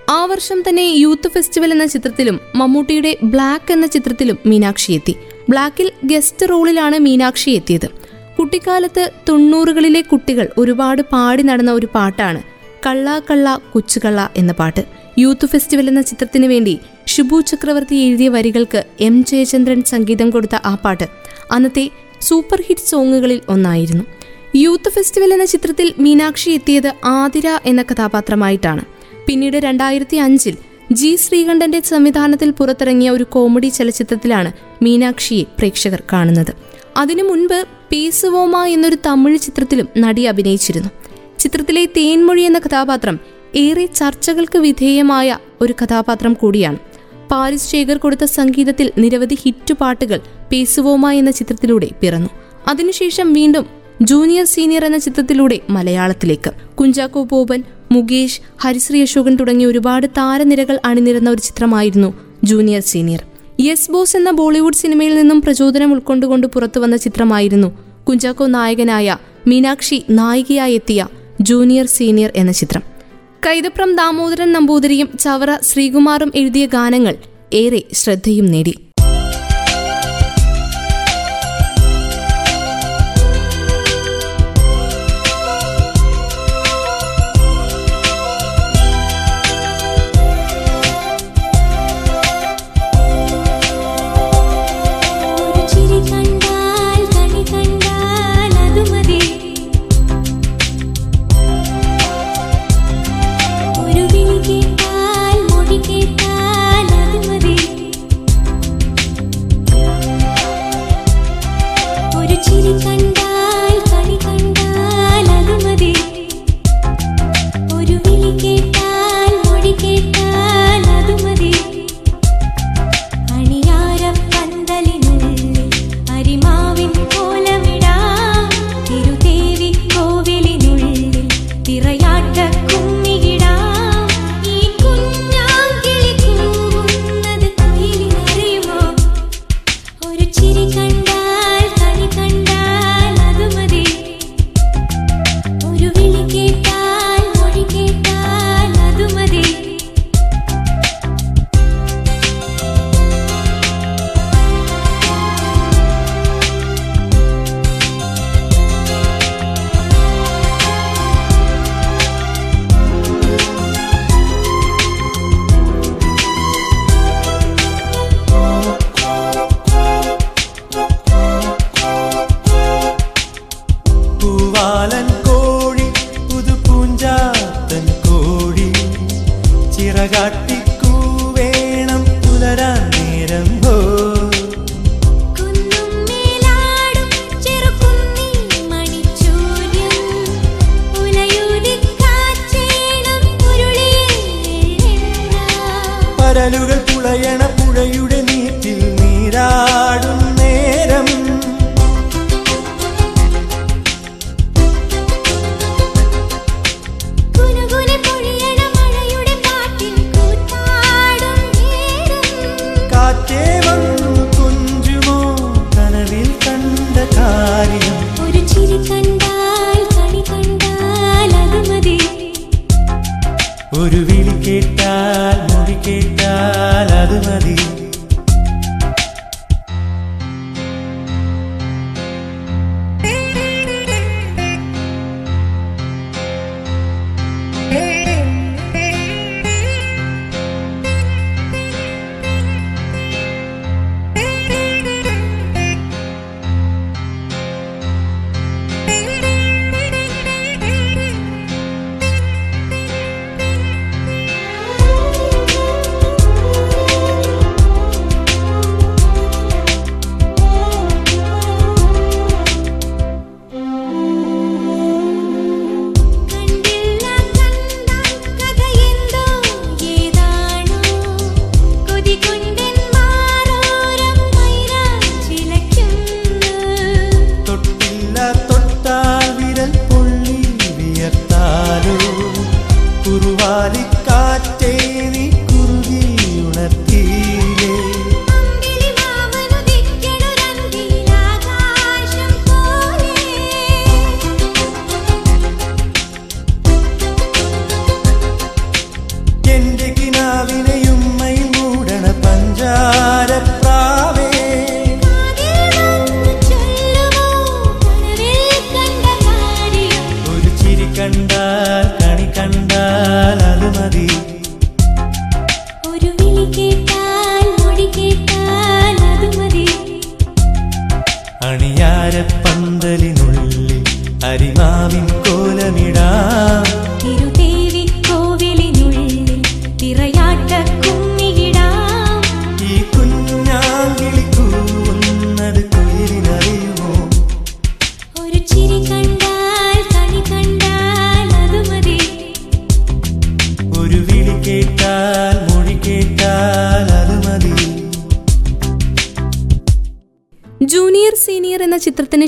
ആ വർഷം തന്നെ യൂത്ത് ഫെസ്റ്റിവൽ എന്ന ചിത്രത്തിലും മമ്മൂട്ടിയുടെ ബ്ലാക്ക് എന്ന ചിത്രത്തിലും മീനാക്ഷി എത്തി. ബ്ലാക്കിൽ ഗസ്റ്റ് റോളിലാണ് മീനാക്ഷി എത്തിയത്. കുട്ടിക്കാലത്ത് തൊണ്ണൂറുകളിലെ കുട്ടികൾ ഒരുപാട് പാടി നടന്ന ഒരു പാട്ടാണ് കള്ളാ കള്ളാ കൊച്ചുകള്ള എന്ന പാട്ട്. യൂത്ത് ഫെസ്റ്റിവൽ എന്ന ചിത്രത്തിനു വേണ്ടി ഷിബു ചക്രവർത്തി എഴുതിയ വരികൾക്ക് എം ജയചന്ദ്രൻ സംഗീതം കൊടുത്ത ആ പാട്ട് അന്നത്തെ സൂപ്പർ ഹിറ്റ് സോങ്ങുകളിൽ ഒന്നായിരുന്നു. യൂത്ത് ഫെസ്റ്റിവൽ എന്ന ചിത്രത്തിൽ മീനാക്ഷി എത്തിയത് ആതിര എന്ന കഥാപാത്രമായിട്ടാണ്. പിന്നീട് രണ്ടായിരത്തി അഞ്ചിൽ ജി ശ്രീകണ്ഠന്റെ സംവിധാനത്തിൽ പുറത്തിറങ്ങിയ ഒരു കോമഡി ചലച്ചിത്രത്തിലാണ് മീനാക്ഷിയെ പ്രേക്ഷകർ കാണുന്നത്. അതിനു മുൻപ് പേസുവോമ എന്നൊരു തമിഴ് ചിത്രത്തിലും നടി അഭിനയിച്ചിരുന്നു. ചിത്രത്തിലെ തേൻമൊഴി എന്ന കഥാപാത്രം ഏറെ ചർച്ചകൾക്ക് വിധേയമായ ഒരു കഥാപാത്രം കൂടിയാണ്. പാരിസ് ശേഖർ കൊടുത്ത സംഗീതത്തിൽ നിരവധി ഹിറ്റ് പാട്ടുകൾ പേസുവോമ എന്ന ചിത്രത്തിലൂടെ പിറന്നു. അതിനുശേഷം വീണ്ടും ജൂനിയർ സീനിയർ എന്ന ചിത്രത്തിലൂടെ മലയാളത്തിലേക്ക്. കുഞ്ചാക്കോ ബോബൻ മുകേഷ് ഹരിശ്രീ അശോകൻ തുടങ്ങിയ ഒരുപാട് താരനിരകൾ അണിനിരന്ന ഒരു ചിത്രമായിരുന്നു ജൂനിയർ സീനിയർ. യെസ് ബോസ് എന്ന ബോളിവുഡ് സിനിമയിൽ നിന്നും പ്രചോദനം ഉൾക്കൊണ്ടുകൊണ്ട് പുറത്തുവന്ന ചിത്രമായിരുന്നു കുഞ്ചാക്കോ നായകനായ മീനാക്ഷി നായികയായി എത്തിയ ജൂനിയർ സീനിയർ എന്ന ചിത്രം. കൈതപ്രം ദാമോദരൻ നമ്പൂതിരിയും ചവറ ശ്രീകുമാറും എഴുതിയ ഗാനങ്ങൾ ഏറെ ശ്രദ്ധയും നേടി. പൂവാലൻ കോഴി പുതു പൂഞ്ചാത്തൻ കോഴി ചിറകാട്ടിക്കൂവേണം പുലരാൻ നേരം പോ. പരലുകൾ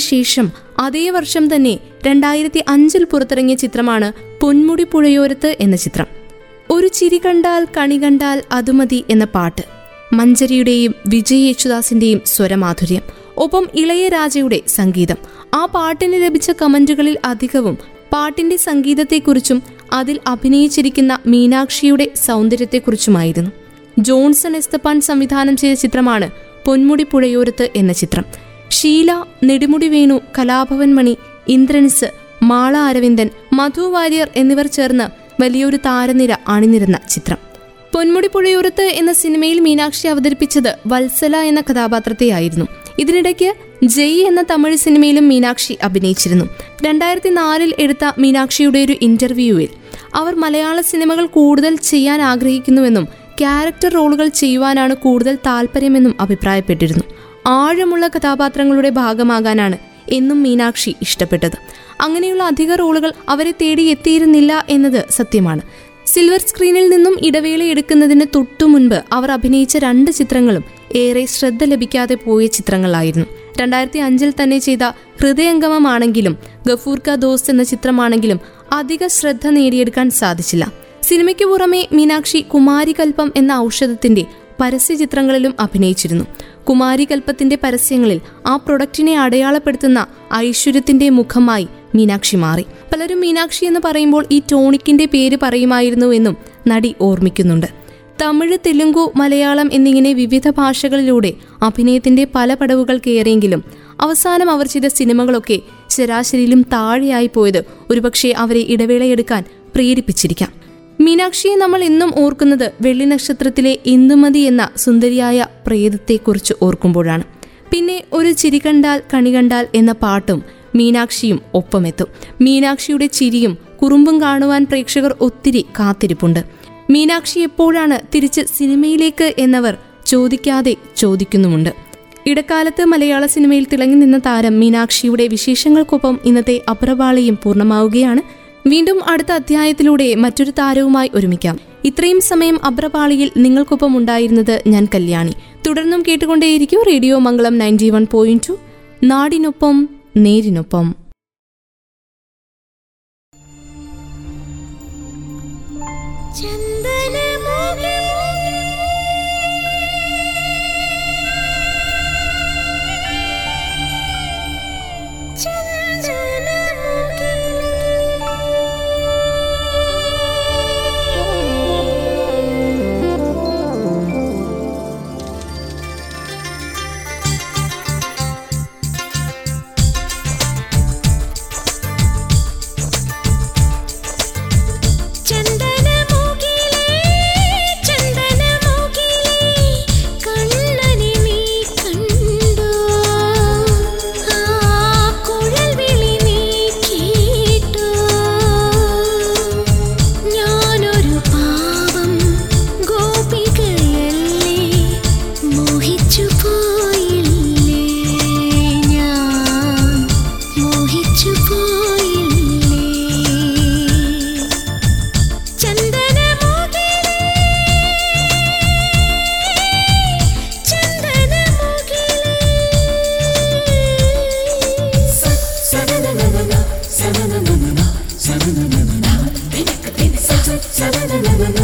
ശേഷം അതേ വർഷം തന്നെ രണ്ടായിരത്തി അഞ്ചിൽ പുറത്തിറങ്ങിയ ചിത്രമാണ് പൊന്മുടി പുഴയോരത്ത് എന്ന ചിത്രം. ഒരു ചിരി കണ്ടാൽ കണി കണ്ടാൽ അതുമതി എന്ന പാട്ട്. മഞ്ചരിയുടെയും വിജയ് യേശുദാസിന്റെയും സ്വരമാധുര്യം. ഒപ്പം ഇളയരാജയുടെ സംഗീതം. ആ പാട്ടിന് ലഭിച്ച കമന്റുകളിൽ അധികവും പാട്ടിന്റെ സംഗീതത്തെക്കുറിച്ചും അതിൽ അഭിനയിച്ചിരിക്കുന്ന മീനാക്ഷിയുടെ സൗന്ദര്യത്തെക്കുറിച്ചുമായിരുന്നു. ജോൺസൺ എസ്തപ്പാൻ സംവിധാനം ചെയ്ത ചിത്രമാണ് പൊന്മുടി പുഴയോരത്ത് എന്ന ചിത്രം. ഷീല നെടുമുടി വേണു കലാഭവൻ മണി ഇന്ദ്രൻസ് മാള അരവിന്ദൻ മധു വാര്യർ എന്നിവർ ചേർന്ന് വലിയൊരു താരനിര അണിനിരുന്ന ചിത്രം. പൊന്മുടി പുഴയോരത്ത് എന്ന സിനിമയിൽ മീനാക്ഷി അവതരിപ്പിച്ചത് വത്സല എന്ന കഥാപാത്രത്തെയായിരുന്നു. ഇതിനിടയ്ക്ക് ജയ് എന്ന തമിഴ് സിനിമയിലും മീനാക്ഷി അഭിനയിച്ചിരുന്നു. രണ്ടായിരത്തി നാലിൽ എടുത്ത മീനാക്ഷിയുടെ ഒരു ഇന്റർവ്യൂവിൽ അവർ മലയാള സിനിമകൾ കൂടുതൽ ചെയ്യാൻ ആഗ്രഹിക്കുന്നുവെന്നും ക്യാരക്ടർ റോളുകൾ ചെയ്യുവാനാണ് കൂടുതൽ താല്പര്യമെന്നും അഭിപ്രായപ്പെട്ടിരുന്നു. ആഴമുള്ള കഥാപാത്രങ്ങളുടെ ഭാഗമാകാനാണ് എന്നും മീനാക്ഷി ഇഷ്ടപ്പെട്ടത്. അങ്ങനെയുള്ള അധിക റോളുകൾ അവരെ തേടി എത്തിയിരുന്നില്ല എന്നത് സത്യമാണ്. സിൽവർ സ്ക്രീനിൽ നിന്നും ഇടവേള എടുക്കുന്നതിന് തൊട്ടു മുൻപ് അവർ അഭിനയിച്ച രണ്ട് ചിത്രങ്ങളും ഏറെ ശ്രദ്ധ ലഭിക്കാതെ പോയ ചിത്രങ്ങളായിരുന്നു. രണ്ടായിരത്തി അഞ്ചിൽ തന്നെ ചെയ്ത ഹൃദയംഗമമാണെങ്കിലും ഗഫൂർ ക ദോസ് എന്ന ചിത്രമാണെങ്കിലും അധിക ശ്രദ്ധ നേടിയെടുക്കാൻ സാധിച്ചില്ല. സിനിമയ്ക്ക് പുറമെ മീനാക്ഷി കുമാരികൽപ്പം എന്ന ഔഷധത്തിന്റെ പരസ്യ ചിത്രങ്ങളിലും അഭിനയിച്ചിരുന്നു. കുമാരികൽപ്പത്തിന്റെ പരസ്യങ്ങളിൽ ആ പ്രൊഡക്റ്റിനെ അടയാളപ്പെടുത്തുന്ന ഐശ്വര്യത്തിന്റെ മുഖമായി മീനാക്ഷി മാറി. പലരും മീനാക്ഷി എന്ന് പറയുമ്പോൾ ഈ ടോണിക്കിന്റെ പേര് പറയുമായിരുന്നു എന്നും നടി ഓർമ്മിക്കുന്നുണ്ട്. തമിഴ് തെലുങ്കു മലയാളം എന്നിങ്ങനെ വിവിധ ഭാഷകളിലൂടെ അഭിനയത്തിന്റെ പല പടവുകൾ കയറിയെങ്കിലും അവസാനം അവർ ചെയ്ത സിനിമകളൊക്കെ ശരാശരിയിലും താഴെയായി പോയത് ഒരുപക്ഷെ അവരെ ഇടവേളയെടുക്കാൻ പ്രേരിപ്പിച്ചിരിക്കാം. മീനാക്ഷിയെ നമ്മൾ ഇന്നും ഓർക്കുന്നത് വെള്ളി നക്ഷത്രത്തിലെ ഇന്ദുമതി എന്ന സുന്ദരിയായ പ്രേതത്തെക്കുറിച്ച് ഓർക്കുമ്പോഴാണ്. പിന്നെ ഒരു ചിരി കണ്ടാൽ കണി കണ്ടാൽ എന്ന പാട്ടും മീനാക്ഷിയും ഒപ്പമെത്തും. മീനാക്ഷിയുടെ ചിരിയും കുറുമ്പും കാണുവാൻ പ്രേക്ഷകർ ഒത്തിരി കാത്തിരിപ്പുണ്ട്. മീനാക്ഷി എപ്പോഴാണ് തിരിച്ച് സിനിമയിലേക്ക് എന്നവർ ചോദിക്കാതെ ചോദിക്കുന്നുമുണ്ട്. ഇടക്കാലത്ത് മലയാള സിനിമയിൽ തിളങ്ങി നിന്ന താരം മീനാക്ഷിയുടെ വിശേഷങ്ങൾക്കൊപ്പം ഇന്നത്തെ അപ്രപാളിയും പൂർണമാവുകയാണ്. വീണ്ടും അടുത്ത അധ്യായത്തിലൂടെ മറ്റൊരു താരവുമായി ഒരുമിക്കാം. ഇത്രയും സമയം അബ്രപാളിയിൽ നിങ്ങൾക്കൊപ്പം ഉണ്ടായിരുന്നത് ഞാൻ കല്യാണി. തുടർന്നും കേട്ടുകൊണ്ടേയിരിക്കും radio Mangalam ninety one point two നാടിനൊപ്പം നേരിനൊപ്പം. da da da da da